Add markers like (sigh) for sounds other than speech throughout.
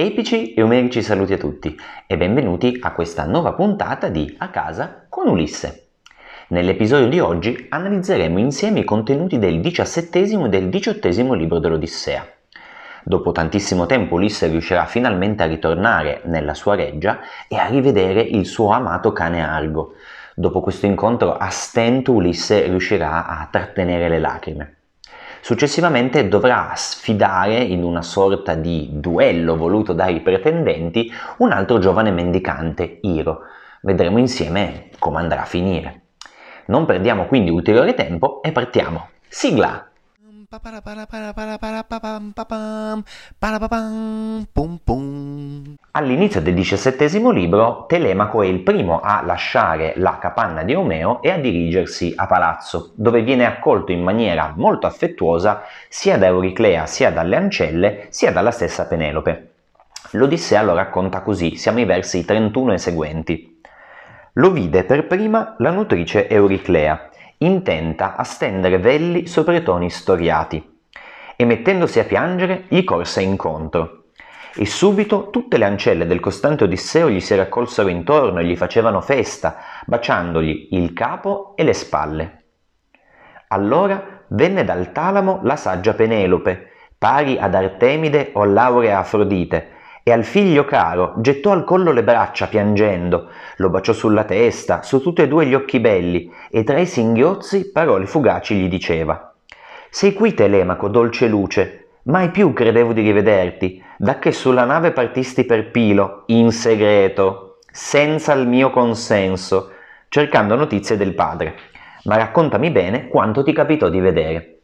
Epici e omerici saluti a tutti e benvenuti a questa nuova puntata di A casa con Ulisse. Nell'episodio di oggi analizzeremo insieme i contenuti del diciassettesimo e del diciottesimo libro dell'Odissea. Dopo tantissimo tempo Ulisse riuscirà finalmente a ritornare nella sua reggia e a rivedere il suo amato cane Argo. Dopo questo incontro a stento Ulisse riuscirà a trattenere le lacrime. Successivamente dovrà sfidare in una sorta di duello voluto dai pretendenti un altro giovane mendicante, Iro. Vedremo insieme come andrà a finire. Non perdiamo quindi ulteriore tempo e partiamo. Sigla! All'inizio del diciassettesimo libro, Telemaco è il primo a lasciare la capanna di Omeo e a dirigersi a palazzo, dove viene accolto in maniera molto affettuosa sia da Euriclea, sia dalle ancelle, sia dalla stessa Penelope. L'Odissea lo racconta così, siamo ai versi 31 e seguenti. Lo vide per prima la nutrice Euriclea, intenta a stendere velli sopra i toni storiati, e mettendosi a piangere gli corse incontro. E subito tutte le ancelle del costante Odisseo gli si raccolsero intorno e gli facevano festa, baciandogli il capo e le spalle. Allora venne dal talamo la saggia Penelope, pari ad Artemide o laurea Afrodite, e al figlio caro gettò al collo le braccia piangendo, lo baciò sulla testa, su tutti e due gli occhi belli, e tra i singhiozzi parole fugaci gli diceva Sei qui, Telemaco, dolce luce, mai più credevo di rivederti, da che sulla nave partisti per Pilo, in segreto, senza il mio consenso, cercando notizie del padre. Ma raccontami bene quanto ti capitò di vedere.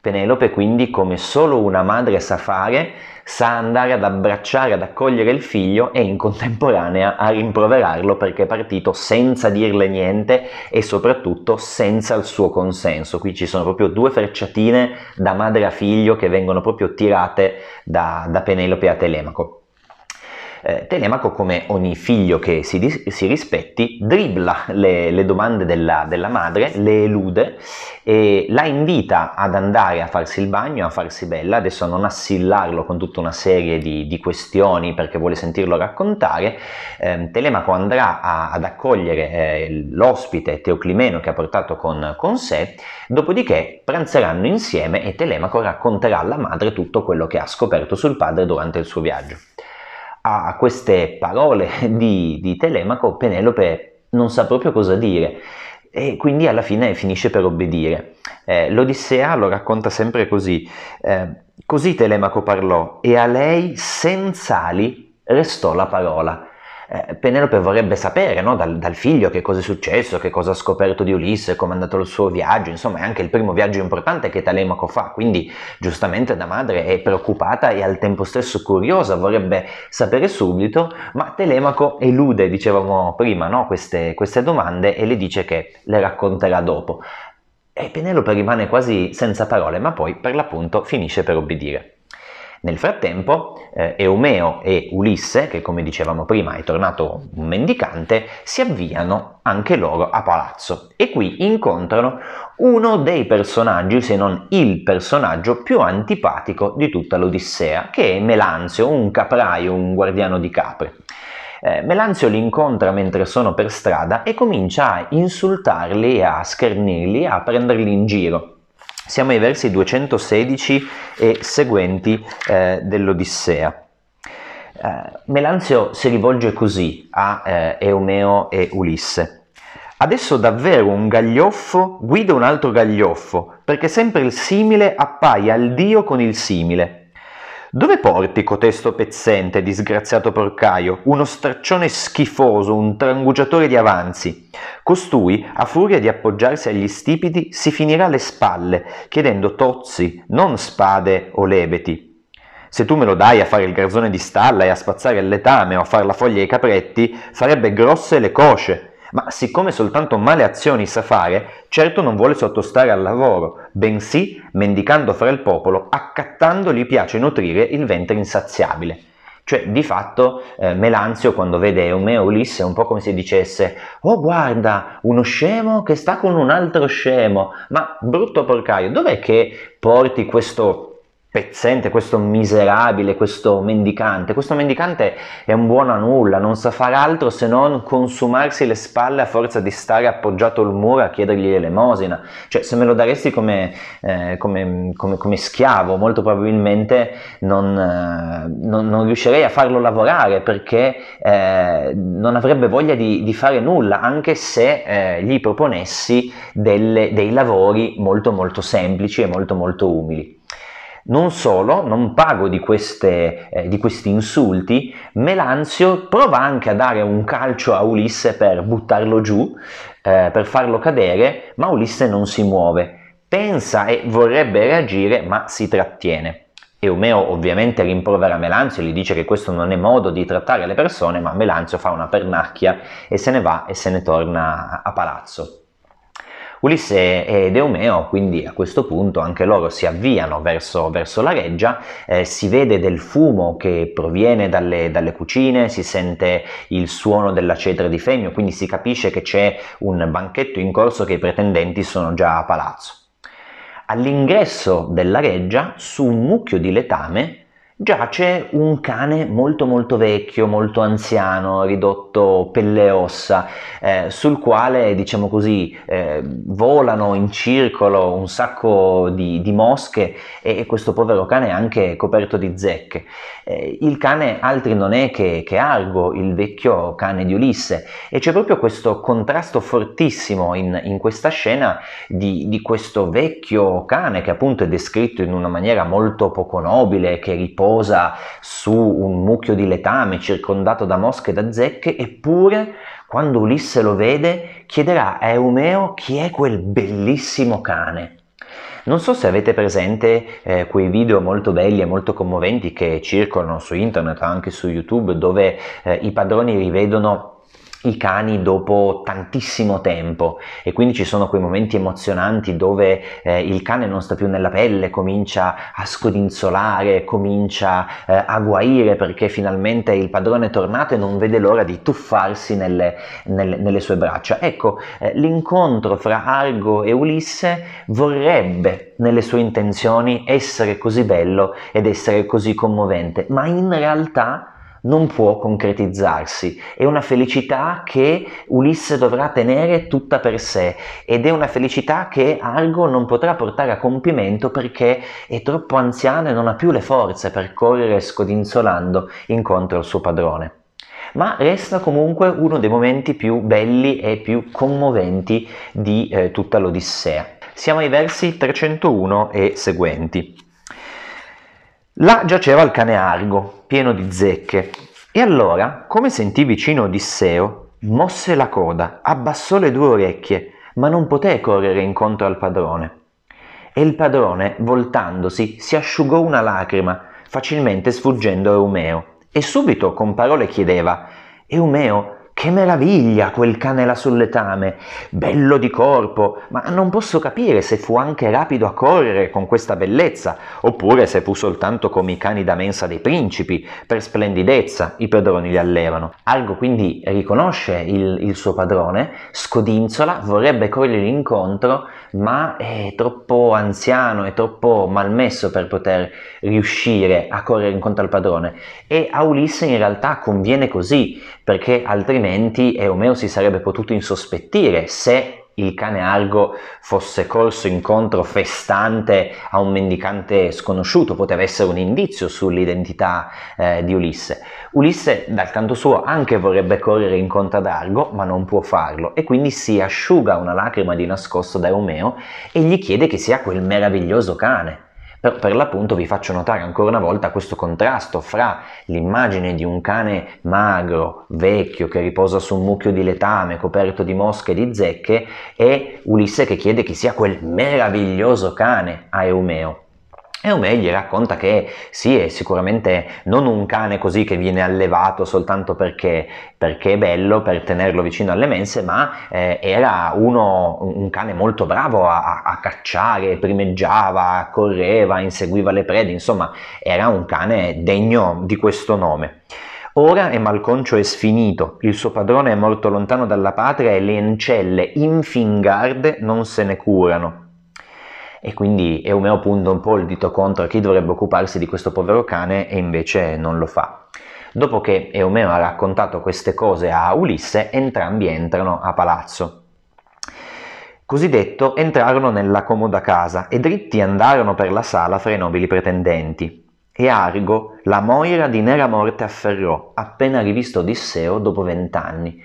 Penelope quindi, come solo una madre sa fare, sa andare ad abbracciare, ad accogliere il figlio e in contemporanea a rimproverarlo perché è partito senza dirle niente e soprattutto senza il suo consenso. Qui ci sono proprio due frecciatine da madre a figlio che vengono proprio tirate da, da Penelope a Telemaco. Eh, Telemaco, come ogni figlio che si, si rispetti, dribbla le, le domande della, della, madre, le elude e la invita ad andare a farsi il bagno, a farsi bella, adesso a non assillarlo con tutta una serie di, di questioni perché vuole sentirlo raccontare. Eh, Telemaco andrà a, ad accogliere eh, l'ospite Teoclimeno che ha portato con, con sé, dopodiché pranzeranno insieme e Telemaco racconterà alla madre tutto quello che ha scoperto sul padre durante il suo viaggio a queste parole di, di Telemaco, Penelope non sa proprio cosa dire e quindi alla fine finisce per obbedire. Eh, L'Odissea lo racconta sempre così. Eh, così Telemaco parlò e a lei senza ali restò la parola eh, Penelope vorrebbe sapere no, dal, dal, figlio che cosa è successo, che cosa ha scoperto di Ulisse, come è andato il suo viaggio, insomma è anche il primo viaggio importante che Telemaco fa, quindi giustamente da madre è preoccupata e al tempo stesso curiosa, vorrebbe sapere subito, ma Telemaco elude, dicevamo prima, no, queste, queste domande e le dice che le racconterà dopo. E Penelope rimane quasi senza parole, ma poi per l'appunto finisce per obbedire. Nel frattempo eh, Eumeo e Ulisse, che come dicevamo prima è tornato un mendicante, si avviano anche loro a palazzo e qui incontrano uno dei personaggi, se non il personaggio più antipatico di tutta l'Odissea, che è Melanzio, un capraio, un guardiano di capre. Eh, Melanzio li incontra mentre sono per strada e comincia a insultarli, a schernirli, a prenderli in giro. Siamo ai versi 216 e seguenti eh, dell'Odissea. Eh, Melanzio si rivolge così a eh, Eumeo e Ulisse. Adesso davvero un gaglioffo guida un altro gaglioffo, perché sempre il simile appaia al Dio con il simile. Dove porti cotesto pezzente, disgraziato porcaio, uno straccione schifoso, un trangugiatore di avanzi? Costui, a furia di appoggiarsi agli stipiti, si finirà le spalle, chiedendo tozzi, non spade o lebeti. Se tu me lo dai a fare il garzone di stalla e a spazzare il letame o a far la foglia ai capretti, farebbe grosse le cosce, ma siccome soltanto male azioni sa fare, certo non vuole sottostare al lavoro, bensì, mendicando fra il popolo, accattando gli piace nutrire il ventre insaziabile. Cioè, di fatto, eh, Melanzio, quando vede Eumeo Ulisse, è un po' come se dicesse «Oh, guarda, uno scemo che sta con un altro scemo, ma brutto porcaio, dov'è che porti questo pezzente, questo miserabile, questo mendicante. Questo mendicante è un buono a nulla, non sa far altro se non consumarsi le spalle a forza di stare appoggiato al muro a chiedergli l'elemosina. Cioè, se me lo daresti come, eh, come, come, come schiavo, molto probabilmente non, eh, non, non, riuscirei a farlo lavorare perché eh, non avrebbe voglia di, di, fare nulla, anche se eh, gli proponessi delle, dei lavori molto molto semplici e molto molto umili. Non solo, non pago di, queste, eh, di, questi insulti, Melanzio prova anche a dare un calcio a Ulisse per buttarlo giù, eh, per farlo cadere, ma Ulisse non si muove. Pensa e vorrebbe reagire, ma si trattiene. Eumeo ovviamente rimprovera Melanzio e gli dice che questo non è modo di trattare le persone, ma Melanzio fa una pernacchia e se ne va e se ne torna a palazzo. Ulisse ed Eumeo quindi a questo punto anche loro si avviano verso, verso la reggia, eh, si vede del fumo che proviene dalle, dalle, cucine, si sente il suono della cetra di Femio, quindi si capisce che c'è un banchetto in corso che i pretendenti sono già a palazzo. All'ingresso della reggia, su un mucchio di letame, giace un cane molto molto vecchio, molto anziano, ridotto pelle e ossa, eh, sul quale, diciamo così, eh, volano in circolo un sacco di, di mosche e, e, questo povero cane è anche coperto di zecche. Eh, il cane altri non è che, che, Argo, il vecchio cane di Ulisse, e c'è proprio questo contrasto fortissimo in, in questa scena di, di questo vecchio cane che appunto è descritto in una maniera molto poco nobile, che riposa posa su un mucchio di letame circondato da mosche e da zecche, eppure quando Ulisse lo vede chiederà a Eumeo chi è quel bellissimo cane. Non so se avete presente eh, quei video molto belli e molto commoventi che circolano su internet, anche su YouTube, dove eh, i padroni rivedono i cani dopo tantissimo tempo e quindi ci sono quei momenti emozionanti dove eh, il cane non sta più nella pelle, comincia a scodinzolare, comincia eh, a guaire perché finalmente il padrone è tornato e non vede l'ora di tuffarsi nelle, nelle, nelle sue braccia. Ecco, eh, l'incontro fra Argo e Ulisse vorrebbe nelle sue intenzioni essere così bello ed essere così commovente, ma in realtà non può concretizzarsi, è una felicità che Ulisse dovrà tenere tutta per sé ed è una felicità che Argo non potrà portare a compimento perché è troppo anziano e non ha più le forze per correre scodinzolando incontro al suo padrone. Ma resta comunque uno dei momenti più belli e più commoventi di eh, tutta l'Odissea. Siamo ai versi 301 e seguenti. Là giaceva il cane Argo, pieno di zecche, e allora, come sentì vicino Odisseo, mosse la coda, abbassò le due orecchie, ma non poté correre incontro al padrone. E il padrone, voltandosi, si asciugò una lacrima, facilmente sfuggendo a Eumeo, e subito con parole chiedeva Eumeo, che meraviglia quel cane là sul letame, bello di corpo, ma non posso capire se fu anche rapido a correre con questa bellezza, oppure se fu soltanto come i cani da mensa dei principi, per splendidezza i padroni li allevano. Argo quindi riconosce il, il suo padrone, scodinzola, vorrebbe corrergli incontro, ma è troppo anziano, è troppo malmesso per poter riuscire a correre incontro al padrone. E a Ulisse in realtà conviene così, perché altrimenti Eumeo si sarebbe potuto insospettire se il cane Argo fosse corso incontro festante a un mendicante sconosciuto, poteva essere un indizio sull'identità eh, di Ulisse. Ulisse dal canto suo anche vorrebbe correre incontro ad Argo, ma non può farlo e quindi si asciuga una lacrima di nascosto da Eumeo e gli chiede che sia quel meraviglioso cane. Per, per, l'appunto vi faccio notare ancora una volta questo contrasto fra l'immagine di un cane magro, vecchio, che riposa su un mucchio di letame coperto di mosche e di zecche e Ulisse che chiede chi sia quel meraviglioso cane a Eumeo. Eumè gli racconta che sì, è sicuramente non un cane così che viene allevato soltanto perché, perché è bello, per tenerlo vicino alle mense, ma eh, era uno, un cane molto bravo a, a, cacciare, primeggiava, correva, inseguiva le prede, insomma era un cane degno di questo nome. Ora è malconcio e sfinito, il suo padrone è morto lontano dalla patria e le ancelle infingarde non se ne curano. E quindi Eumeo punta un po' il dito contro chi dovrebbe occuparsi di questo povero cane e invece non lo fa. Dopo che Eumeo ha raccontato queste cose a Ulisse, entrambi entrano a palazzo. Così detto, entrarono nella comoda casa e dritti andarono per la sala fra i nobili pretendenti. E Argo la moira di nera morte afferrò, appena rivisto Odisseo dopo vent'anni.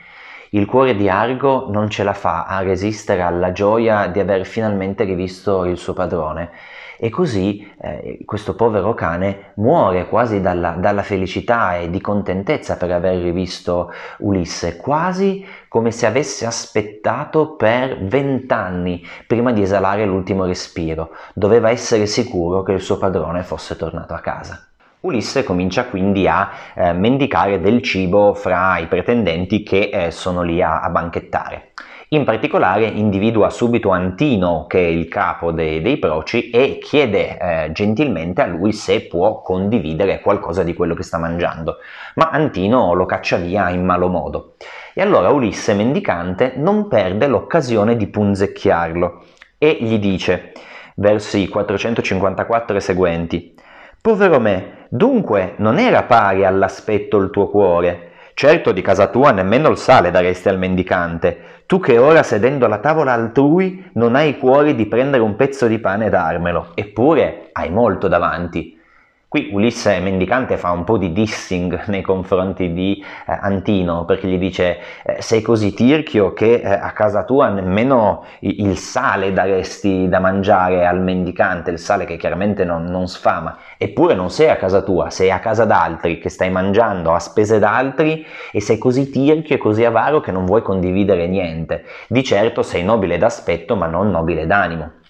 Il cuore di Argo non ce la fa a resistere alla gioia di aver finalmente rivisto il suo padrone e così eh, questo povero cane muore quasi dalla, dalla, felicità e di contentezza per aver rivisto Ulisse, quasi come se avesse aspettato per vent'anni prima di esalare l'ultimo respiro. Doveva essere sicuro che il suo padrone fosse tornato a casa. Ulisse comincia quindi a eh, mendicare del cibo fra i pretendenti che eh, sono lì a, a banchettare. In particolare individua subito Antino, che è il capo dei, dei proci, e chiede eh, gentilmente a lui se può condividere qualcosa di quello che sta mangiando, ma Antino lo caccia via in malo modo. E allora Ulisse, mendicante, non perde l'occasione di punzecchiarlo e gli dice, versi 454 e seguenti, Povero me, dunque non era pari all'aspetto il tuo cuore, Certo di casa tua nemmeno il sale daresti al mendicante, tu che ora sedendo alla tavola altrui non hai cuore di prendere un pezzo di pane e darmelo, eppure hai molto davanti. Qui Ulisse Mendicante fa un po' di dissing (laughs) nei confronti di eh, Antino perché gli dice eh, sei così tirchio che eh, a casa tua nemmeno il sale daresti da mangiare al mendicante, il sale che chiaramente non, non sfama, eppure non sei a casa tua, sei a casa d'altri che stai mangiando a spese d'altri e sei così tirchio e così avaro che non vuoi condividere niente. Di certo sei nobile d'aspetto ma non nobile d'animo.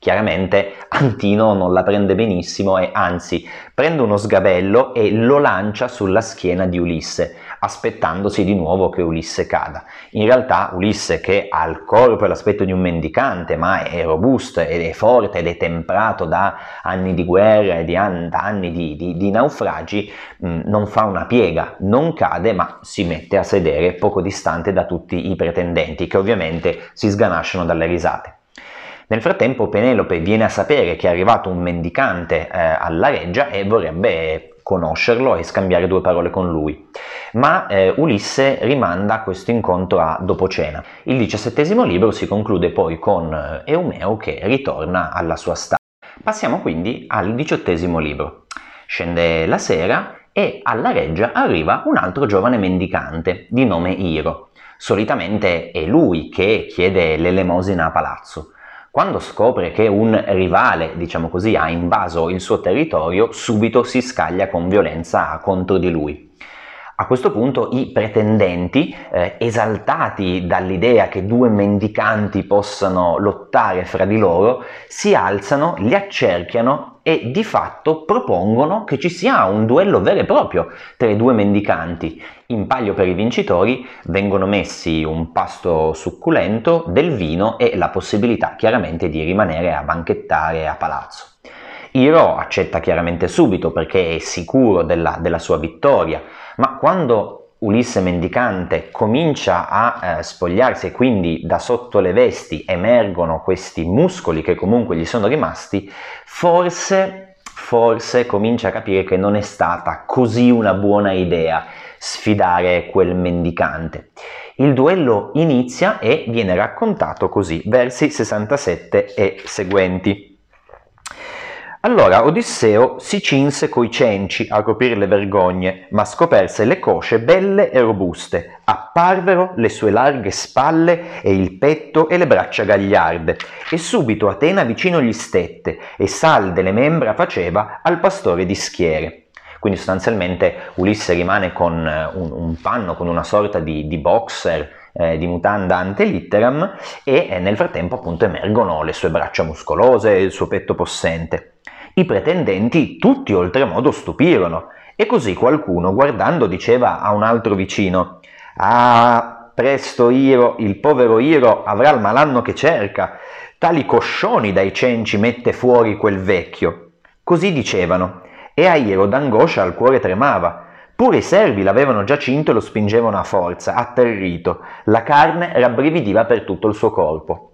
Chiaramente Antino non la prende benissimo e anzi prende uno sgabello e lo lancia sulla schiena di Ulisse, aspettandosi di nuovo che Ulisse cada. In realtà Ulisse, che ha il corpo e l'aspetto di un mendicante, ma è robusto ed è forte ed è temprato da anni di guerra e di an- da anni di, di, di naufragi, mh, mm, non fa una piega, non cade, ma si mette a sedere poco distante da tutti i pretendenti, che ovviamente si sganasciano dalle risate. Nel frattempo Penelope viene a sapere che è arrivato un mendicante eh, alla reggia e vorrebbe conoscerlo e scambiare due parole con lui. Ma eh, Ulisse rimanda questo incontro a dopo cena. Il diciassettesimo libro si conclude poi con eh, Eumeo che ritorna alla sua stanza. Passiamo quindi al diciottesimo libro. Scende la sera e alla reggia arriva un altro giovane mendicante di nome Iro. Solitamente è lui che chiede l'elemosina a palazzo. Quando scopre che un rivale, diciamo così, ha invaso il suo territorio, subito si scaglia con violenza contro di lui. A questo punto i pretendenti, eh, esaltati dall'idea che due mendicanti possano lottare fra di loro, si alzano, li accerchiano e di fatto propongono che ci sia un duello vero e proprio tra i due mendicanti. In palio per i vincitori vengono messi un pasto succulento, del vino e la possibilità chiaramente di rimanere a banchettare a palazzo. Iro accetta chiaramente subito perché è sicuro della, della sua vittoria, ma quando Ulisse mendicante comincia a eh, spogliarsi e quindi da sotto le vesti emergono questi muscoli che comunque gli sono rimasti, forse, forse comincia a capire che non è stata così una buona idea sfidare quel mendicante. Il duello inizia e viene raccontato così, versi 67 e seguenti. Allora Odisseo si cinse coi cenci a coprire le vergogne, ma scoperse le cosce belle e robuste, apparvero le sue larghe spalle e il petto e le braccia gagliarde, e subito Atena vicino gli stette, e salde le membra faceva al pastore di schiere. Quindi sostanzialmente Ulisse rimane con eh, un, un panno, con una sorta di, di boxer, eh, di mutanda ante litteram e eh, nel frattempo appunto emergono le sue braccia muscolose e il suo petto possente. I pretendenti tutti oltremodo stupirono, e così qualcuno guardando diceva a un altro vicino Ah, presto Iro, il povero Iro avrà il malanno che cerca, tali coscioni dai cenci mette fuori quel vecchio. Così dicevano, e a Iro d'angoscia al cuore tremava. Pure i servi l'avevano già cinto e lo spingevano a forza, atterrito. La carne rabbrividiva per tutto il suo corpo.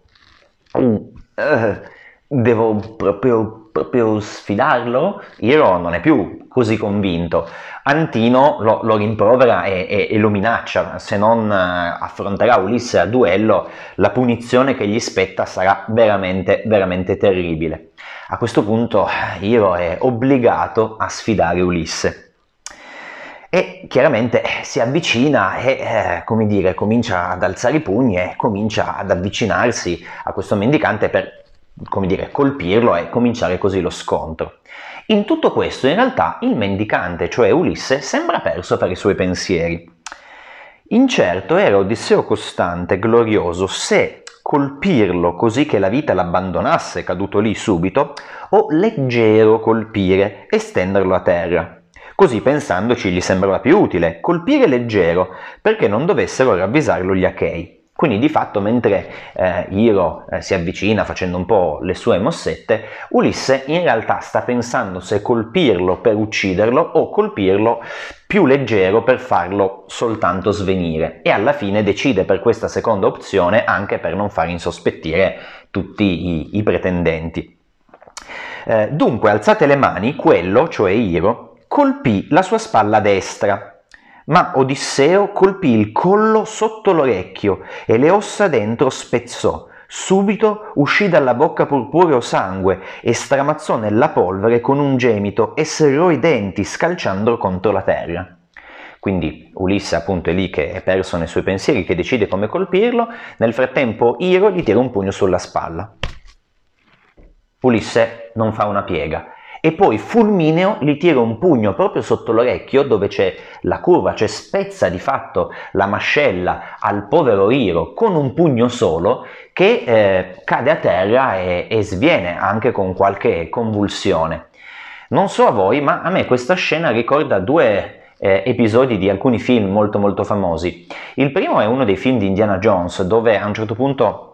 Uh, uh, devo proprio, proprio sfidarlo? Iro non è più così convinto. Antino lo, lo rimprovera e, e, e, lo minaccia, se non eh, affronterà Ulisse a duello, la punizione che gli spetta sarà veramente, veramente terribile. A questo punto Iro è obbligato a sfidare Ulisse e chiaramente eh, si avvicina e, eh, come dire, comincia ad alzare i pugni e comincia ad avvicinarsi a questo mendicante per, come dire, colpirlo e cominciare così lo scontro. In tutto questo, in realtà, il mendicante, cioè Ulisse, sembra perso per i suoi pensieri. Incerto era Odisseo costante, glorioso, se colpirlo così che la vita l'abbandonasse caduto lì subito, o leggero colpire e stenderlo a terra. Così pensandoci gli sembrava più utile colpire leggero perché non dovessero ravvisarlo gli Achei. Quindi di fatto mentre eh, Iro eh, si avvicina facendo un po' le sue mossette, Ulisse in realtà sta pensando se colpirlo per ucciderlo o colpirlo più leggero per farlo soltanto svenire e alla fine decide per questa seconda opzione anche per non far insospettire tutti i, i pretendenti. Eh, dunque alzate le mani, quello, cioè Iro, colpì la sua spalla destra, ma Odisseo colpì il collo sotto l'orecchio e le ossa dentro spezzò. Subito uscì dalla bocca purpureo sangue e stramazzò nella polvere con un gemito e serrò i denti scalciando contro la terra. Quindi Ulisse appunto è lì che è perso nei suoi pensieri, che decide come colpirlo, nel frattempo Iro gli tira un pugno sulla spalla. Ulisse non fa una piega, e poi fulmineo gli tira un pugno proprio sotto l'orecchio dove c'è la curva, cioè spezza di fatto la mascella al povero Iro con un pugno solo che eh, cade a terra e, e sviene anche con qualche convulsione. Non so a voi, ma a me questa scena ricorda due eh, episodi di alcuni film molto molto famosi. Il primo è uno dei film di Indiana Jones dove a un certo punto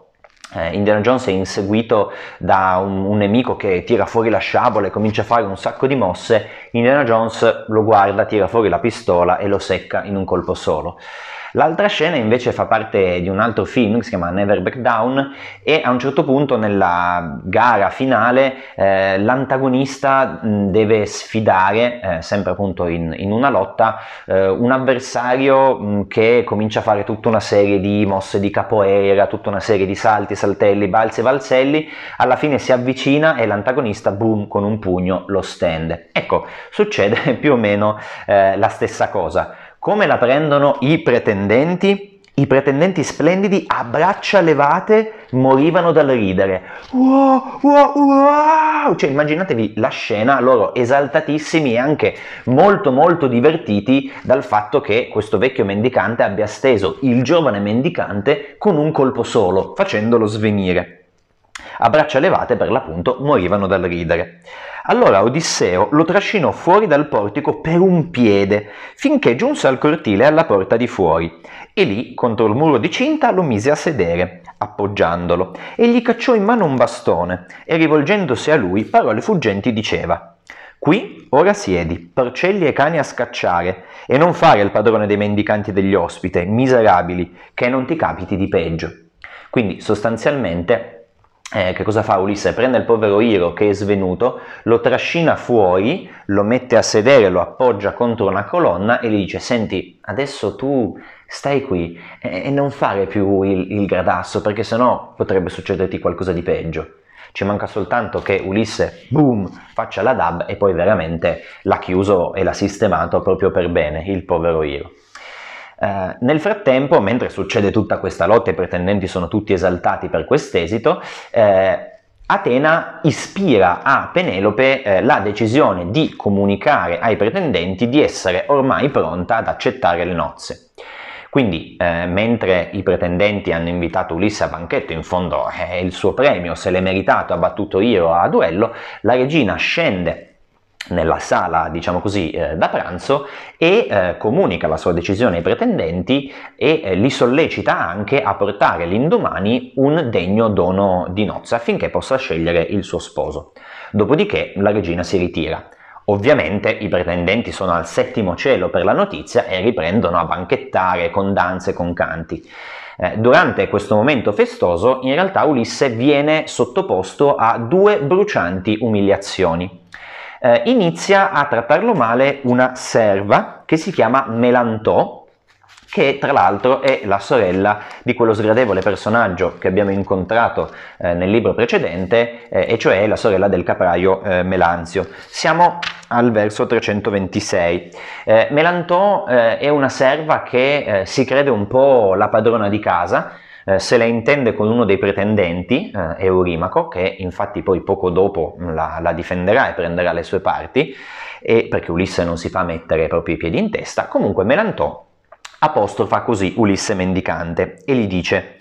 Indiana Jones è inseguito da un, un, nemico che tira fuori la sciabola e comincia a fare un sacco di mosse, Indiana Jones lo guarda, tira fuori la pistola e lo secca in un colpo solo. L'altra scena invece fa parte di un altro film che si chiama Never Back Down e a un certo punto nella gara finale eh, l'antagonista deve sfidare, eh, sempre appunto in, in una lotta, eh, un avversario che comincia a fare tutta una serie di mosse di capoeira, tutta una serie di salti, saltelli, balzi e valzelli, alla fine si avvicina e l'antagonista, boom, con un pugno lo stende. Ecco, succede (laughs) più o meno eh, la stessa cosa. Come la prendono i pretendenti? I pretendenti splendidi a braccia levate morivano dal ridere. Wow, wow, wow! Cioè immaginatevi la scena, loro esaltatissimi e anche molto molto divertiti dal fatto che questo vecchio mendicante abbia steso il giovane mendicante con un colpo solo, facendolo svenire. A braccia levate per l'appunto morivano dal ridere. Allora Odisseo lo trascinò fuori dal portico per un piede, finché giunse al cortile alla porta di fuori, e lì, contro il muro di cinta, lo mise a sedere, appoggiandolo, e gli cacciò in mano un bastone, e rivolgendosi a lui, parole fuggenti diceva Qui ora siedi, porcelli e cani a scacciare, e non fare il padrone dei mendicanti degli ospiti, miserabili, che non ti capiti di peggio. Quindi sostanzialmente eh, che cosa fa Ulisse? Prende il povero Iro che è svenuto, lo trascina fuori, lo mette a sedere, lo appoggia contro una colonna e gli dice senti, adesso tu stai qui e, e non fare più il, il gradasso perché sennò potrebbe succederti qualcosa di peggio. Ci manca soltanto che Ulisse, boom, faccia la dab e poi veramente l'ha chiuso e l'ha sistemato proprio per bene, il povero Iro. Eh, nel frattempo, mentre succede tutta questa lotta e i pretendenti sono tutti esaltati per quest'esito, eh, Atena ispira a Penelope eh, la decisione di comunicare ai pretendenti di essere ormai pronta ad accettare le nozze. Quindi, eh, mentre i pretendenti hanno invitato Ulisse a banchetto, in fondo è il suo premio, se l'è meritato, ha battuto Io a duello, la regina scende nella sala, diciamo così, eh, da pranzo e eh, comunica la sua decisione ai pretendenti e eh, li sollecita anche a portare l'indomani un degno dono di nozze affinché possa scegliere il suo sposo. Dopodiché la regina si ritira. Ovviamente i pretendenti sono al settimo cielo per la notizia e riprendono a banchettare con danze con canti. Eh, durante questo momento festoso, in realtà Ulisse viene sottoposto a due brucianti umiliazioni. Eh, inizia a trattarlo male una serva che si chiama Melantò, che tra l'altro è la sorella di quello sgradevole personaggio che abbiamo incontrato eh, nel libro precedente, eh, e cioè la sorella del capraio eh, Melanzio. Siamo al verso 326. Eh, Melantò eh, è una serva che eh, si crede un po' la padrona di casa, se la intende con uno dei pretendenti, Eurimaco, che infatti poi poco dopo la, la difenderà e prenderà le sue parti, e perché Ulisse non si fa mettere i piedi in testa, comunque Melantò apostrofa così Ulisse mendicante e gli dice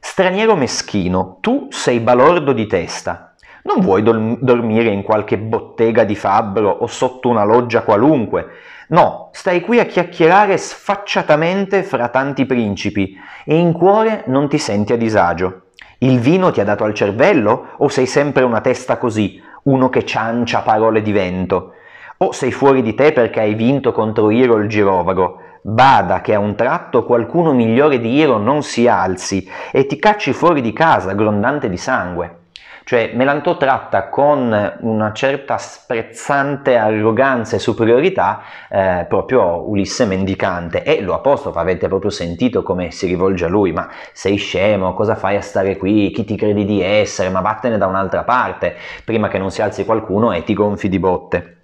Straniero meschino, tu sei balordo di testa. Non vuoi dormire in qualche bottega di fabbro o sotto una loggia qualunque? No, stai qui a chiacchierare sfacciatamente fra tanti principi e in cuore non ti senti a disagio. Il vino ti ha dato al cervello o sei sempre una testa così, uno che ciancia parole di vento? O sei fuori di te perché hai vinto contro Iro il girovago? Bada che a un tratto qualcuno migliore di Iro non si alzi e ti cacci fuori di casa grondante di sangue. Cioè Melantò tratta con una certa sprezzante arroganza e superiorità eh, proprio Ulisse mendicante e lo apostrofa, avete proprio sentito come si rivolge a lui, ma sei scemo, cosa fai a stare qui, chi ti credi di essere, ma vattene da un'altra parte, prima che non si alzi qualcuno e ti gonfi di botte.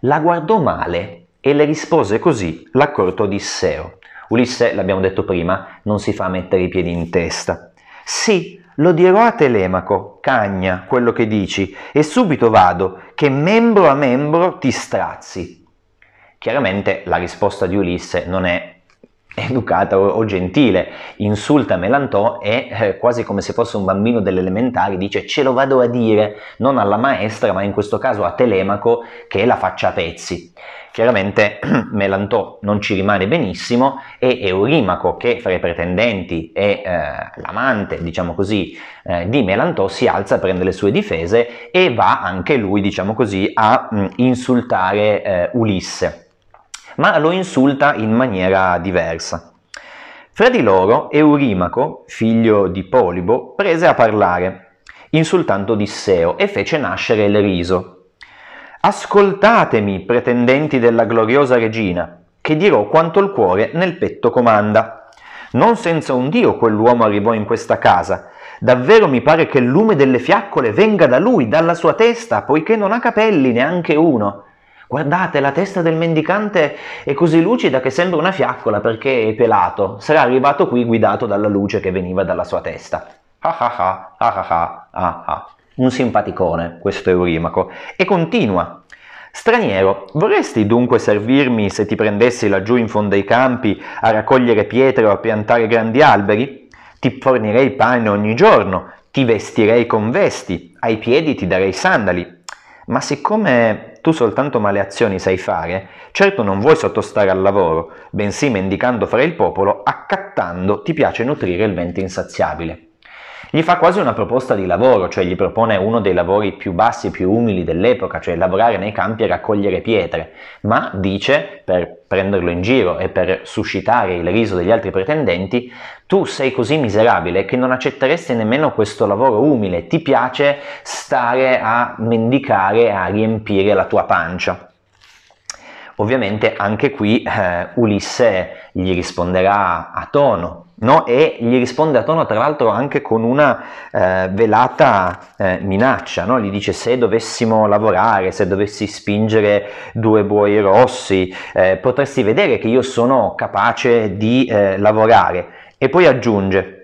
La guardò male e le rispose così l'accorto Odisseo. Ulisse, l'abbiamo detto prima, non si fa mettere i piedi in testa. Sì, lo dirò a Telemaco, cagna quello che dici, e subito vado, che membro a membro ti strazzi. Chiaramente la risposta di Ulisse non è educata o, gentile, insulta Melantò e eh, quasi come se fosse un bambino delle elementari dice ce lo vado a dire non alla maestra ma in questo caso a Telemaco che la faccia a pezzi. Chiaramente (clears throat) Melantò non ci rimane benissimo e Eurimaco, che fra i pretendenti è eh, l'amante, diciamo così, eh, di Melantò, si alza, prende le sue difese e va anche lui, diciamo così, a mh, insultare eh, Ulisse. Ma lo insulta in maniera diversa. Fra di loro Eurimaco, figlio di Polibo, prese a parlare, insultando Odisseo, e fece nascere il riso, Ascoltatemi, pretendenti della gloriosa regina, che dirò quanto il cuore nel petto comanda. Non senza un Dio quell'uomo arrivò in questa casa. Davvero mi pare che il lume delle fiaccole venga da lui, dalla sua testa, poiché non ha capelli neanche uno. Guardate, la testa del mendicante è così lucida che sembra una fiaccola perché è pelato. Sarà arrivato qui guidato dalla luce che veniva dalla sua testa. Ah ah ah, ah ah ah, ah ah un simpaticone questo Eurimaco, e continua. Straniero, vorresti dunque servirmi se ti prendessi laggiù in fondo ai campi a raccogliere pietre o a piantare grandi alberi? Ti fornirei pane ogni giorno, ti vestirei con vesti, ai piedi ti darei sandali. Ma siccome tu soltanto male azioni sai fare, certo non vuoi sottostare al lavoro, bensì mendicando fra il popolo, accattando ti piace nutrire il vento insaziabile. Gli fa quasi una proposta di lavoro, cioè gli propone uno dei lavori più bassi e più umili dell'epoca, cioè lavorare nei campi e raccogliere pietre, ma dice, per prenderlo in giro e per suscitare il riso degli altri pretendenti, tu sei così miserabile che non accetteresti nemmeno questo lavoro umile, ti piace stare a mendicare, a riempire la tua pancia. Ovviamente anche qui eh, Ulisse gli risponderà a tono, no? e gli risponde a tono tra l'altro anche con una eh, velata eh, minaccia, no? gli dice se dovessimo lavorare, se dovessi spingere due buoi rossi, eh, potresti vedere che io sono capace di eh, lavorare e poi aggiunge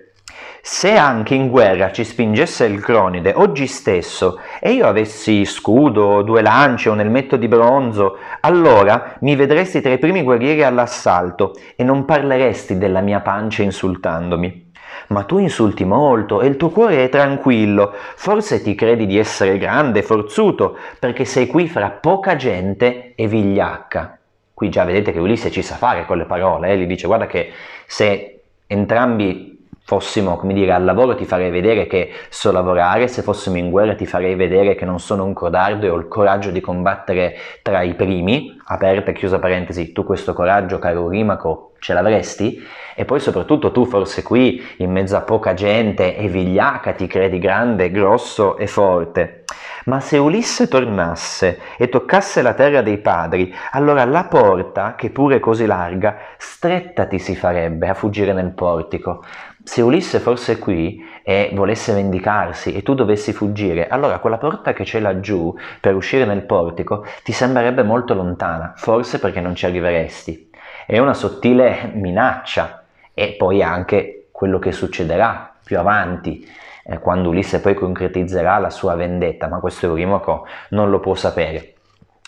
se anche in guerra ci spingesse il Cronide oggi stesso e io avessi scudo, due lance o un elmetto di bronzo, allora mi vedresti tra i primi guerrieri all'assalto e non parleresti della mia pancia insultandomi. Ma tu insulti molto e il tuo cuore è tranquillo, forse ti credi di essere grande e forzuto, perché sei qui fra poca gente e vigliacca. Qui già vedete che Ulisse ci sa fare con le parole, eh? gli dice guarda che se entrambi fossimo, come dire, al lavoro ti farei vedere che so lavorare, se fossimo in guerra ti farei vedere che non sono un codardo e ho il coraggio di combattere tra i primi, aperta e chiusa parentesi, tu questo coraggio, caro Rimaco, ce l'avresti? E poi soprattutto tu forse qui, in mezzo a poca gente e vigliaca, ti credi grande, grosso e forte. Ma se Ulisse tornasse e toccasse la terra dei padri, allora la porta, che pure così larga, stretta ti si farebbe a fuggire nel portico. Se Ulisse fosse qui e volesse vendicarsi e tu dovessi fuggire, allora quella porta che c'è laggiù per uscire nel portico ti sembrerebbe molto lontana, forse perché non ci arriveresti. È una sottile minaccia e poi anche quello che succederà più avanti eh, quando Ulisse poi concretizzerà la sua vendetta, ma questo Eurimoco non lo può sapere.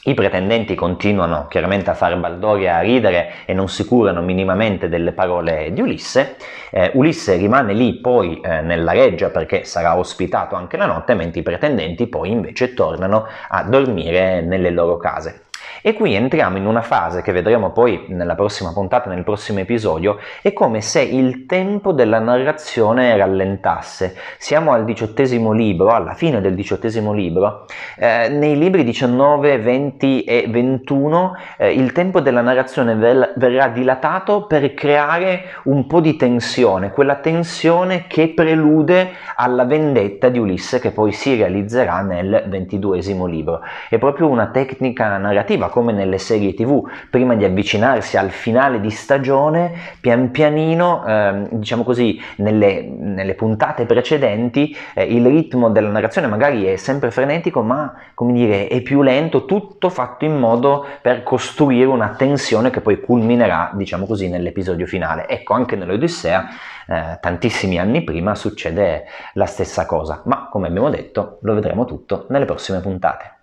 I pretendenti continuano chiaramente a fare baldoria, a ridere e non si curano minimamente delle parole di Ulisse. Eh, Ulisse rimane lì poi eh, nella reggia perché sarà ospitato anche la notte, mentre i pretendenti poi invece tornano a dormire nelle loro case. E qui entriamo in una fase che vedremo poi nella prossima puntata, nel prossimo episodio, è come se il tempo della narrazione rallentasse. Siamo al diciottesimo libro, alla fine del diciottesimo libro, eh, nei libri 19, 20 e 21 eh, il tempo della narrazione ver- verrà dilatato per creare un po' di tensione, quella tensione che prelude alla vendetta di Ulisse che poi si realizzerà nel ventiduesimo libro. È proprio una tecnica narrativa come nelle serie tv, prima di avvicinarsi al finale di stagione, pian pianino, eh, diciamo così, nelle, nelle puntate precedenti, eh, il ritmo della narrazione magari è sempre frenetico, ma come dire, è più lento, tutto fatto in modo per costruire una tensione che poi culminerà, diciamo così, nell'episodio finale. Ecco, anche nell'Odissea, eh, tantissimi anni prima succede la stessa cosa, ma come abbiamo detto, lo vedremo tutto nelle prossime puntate.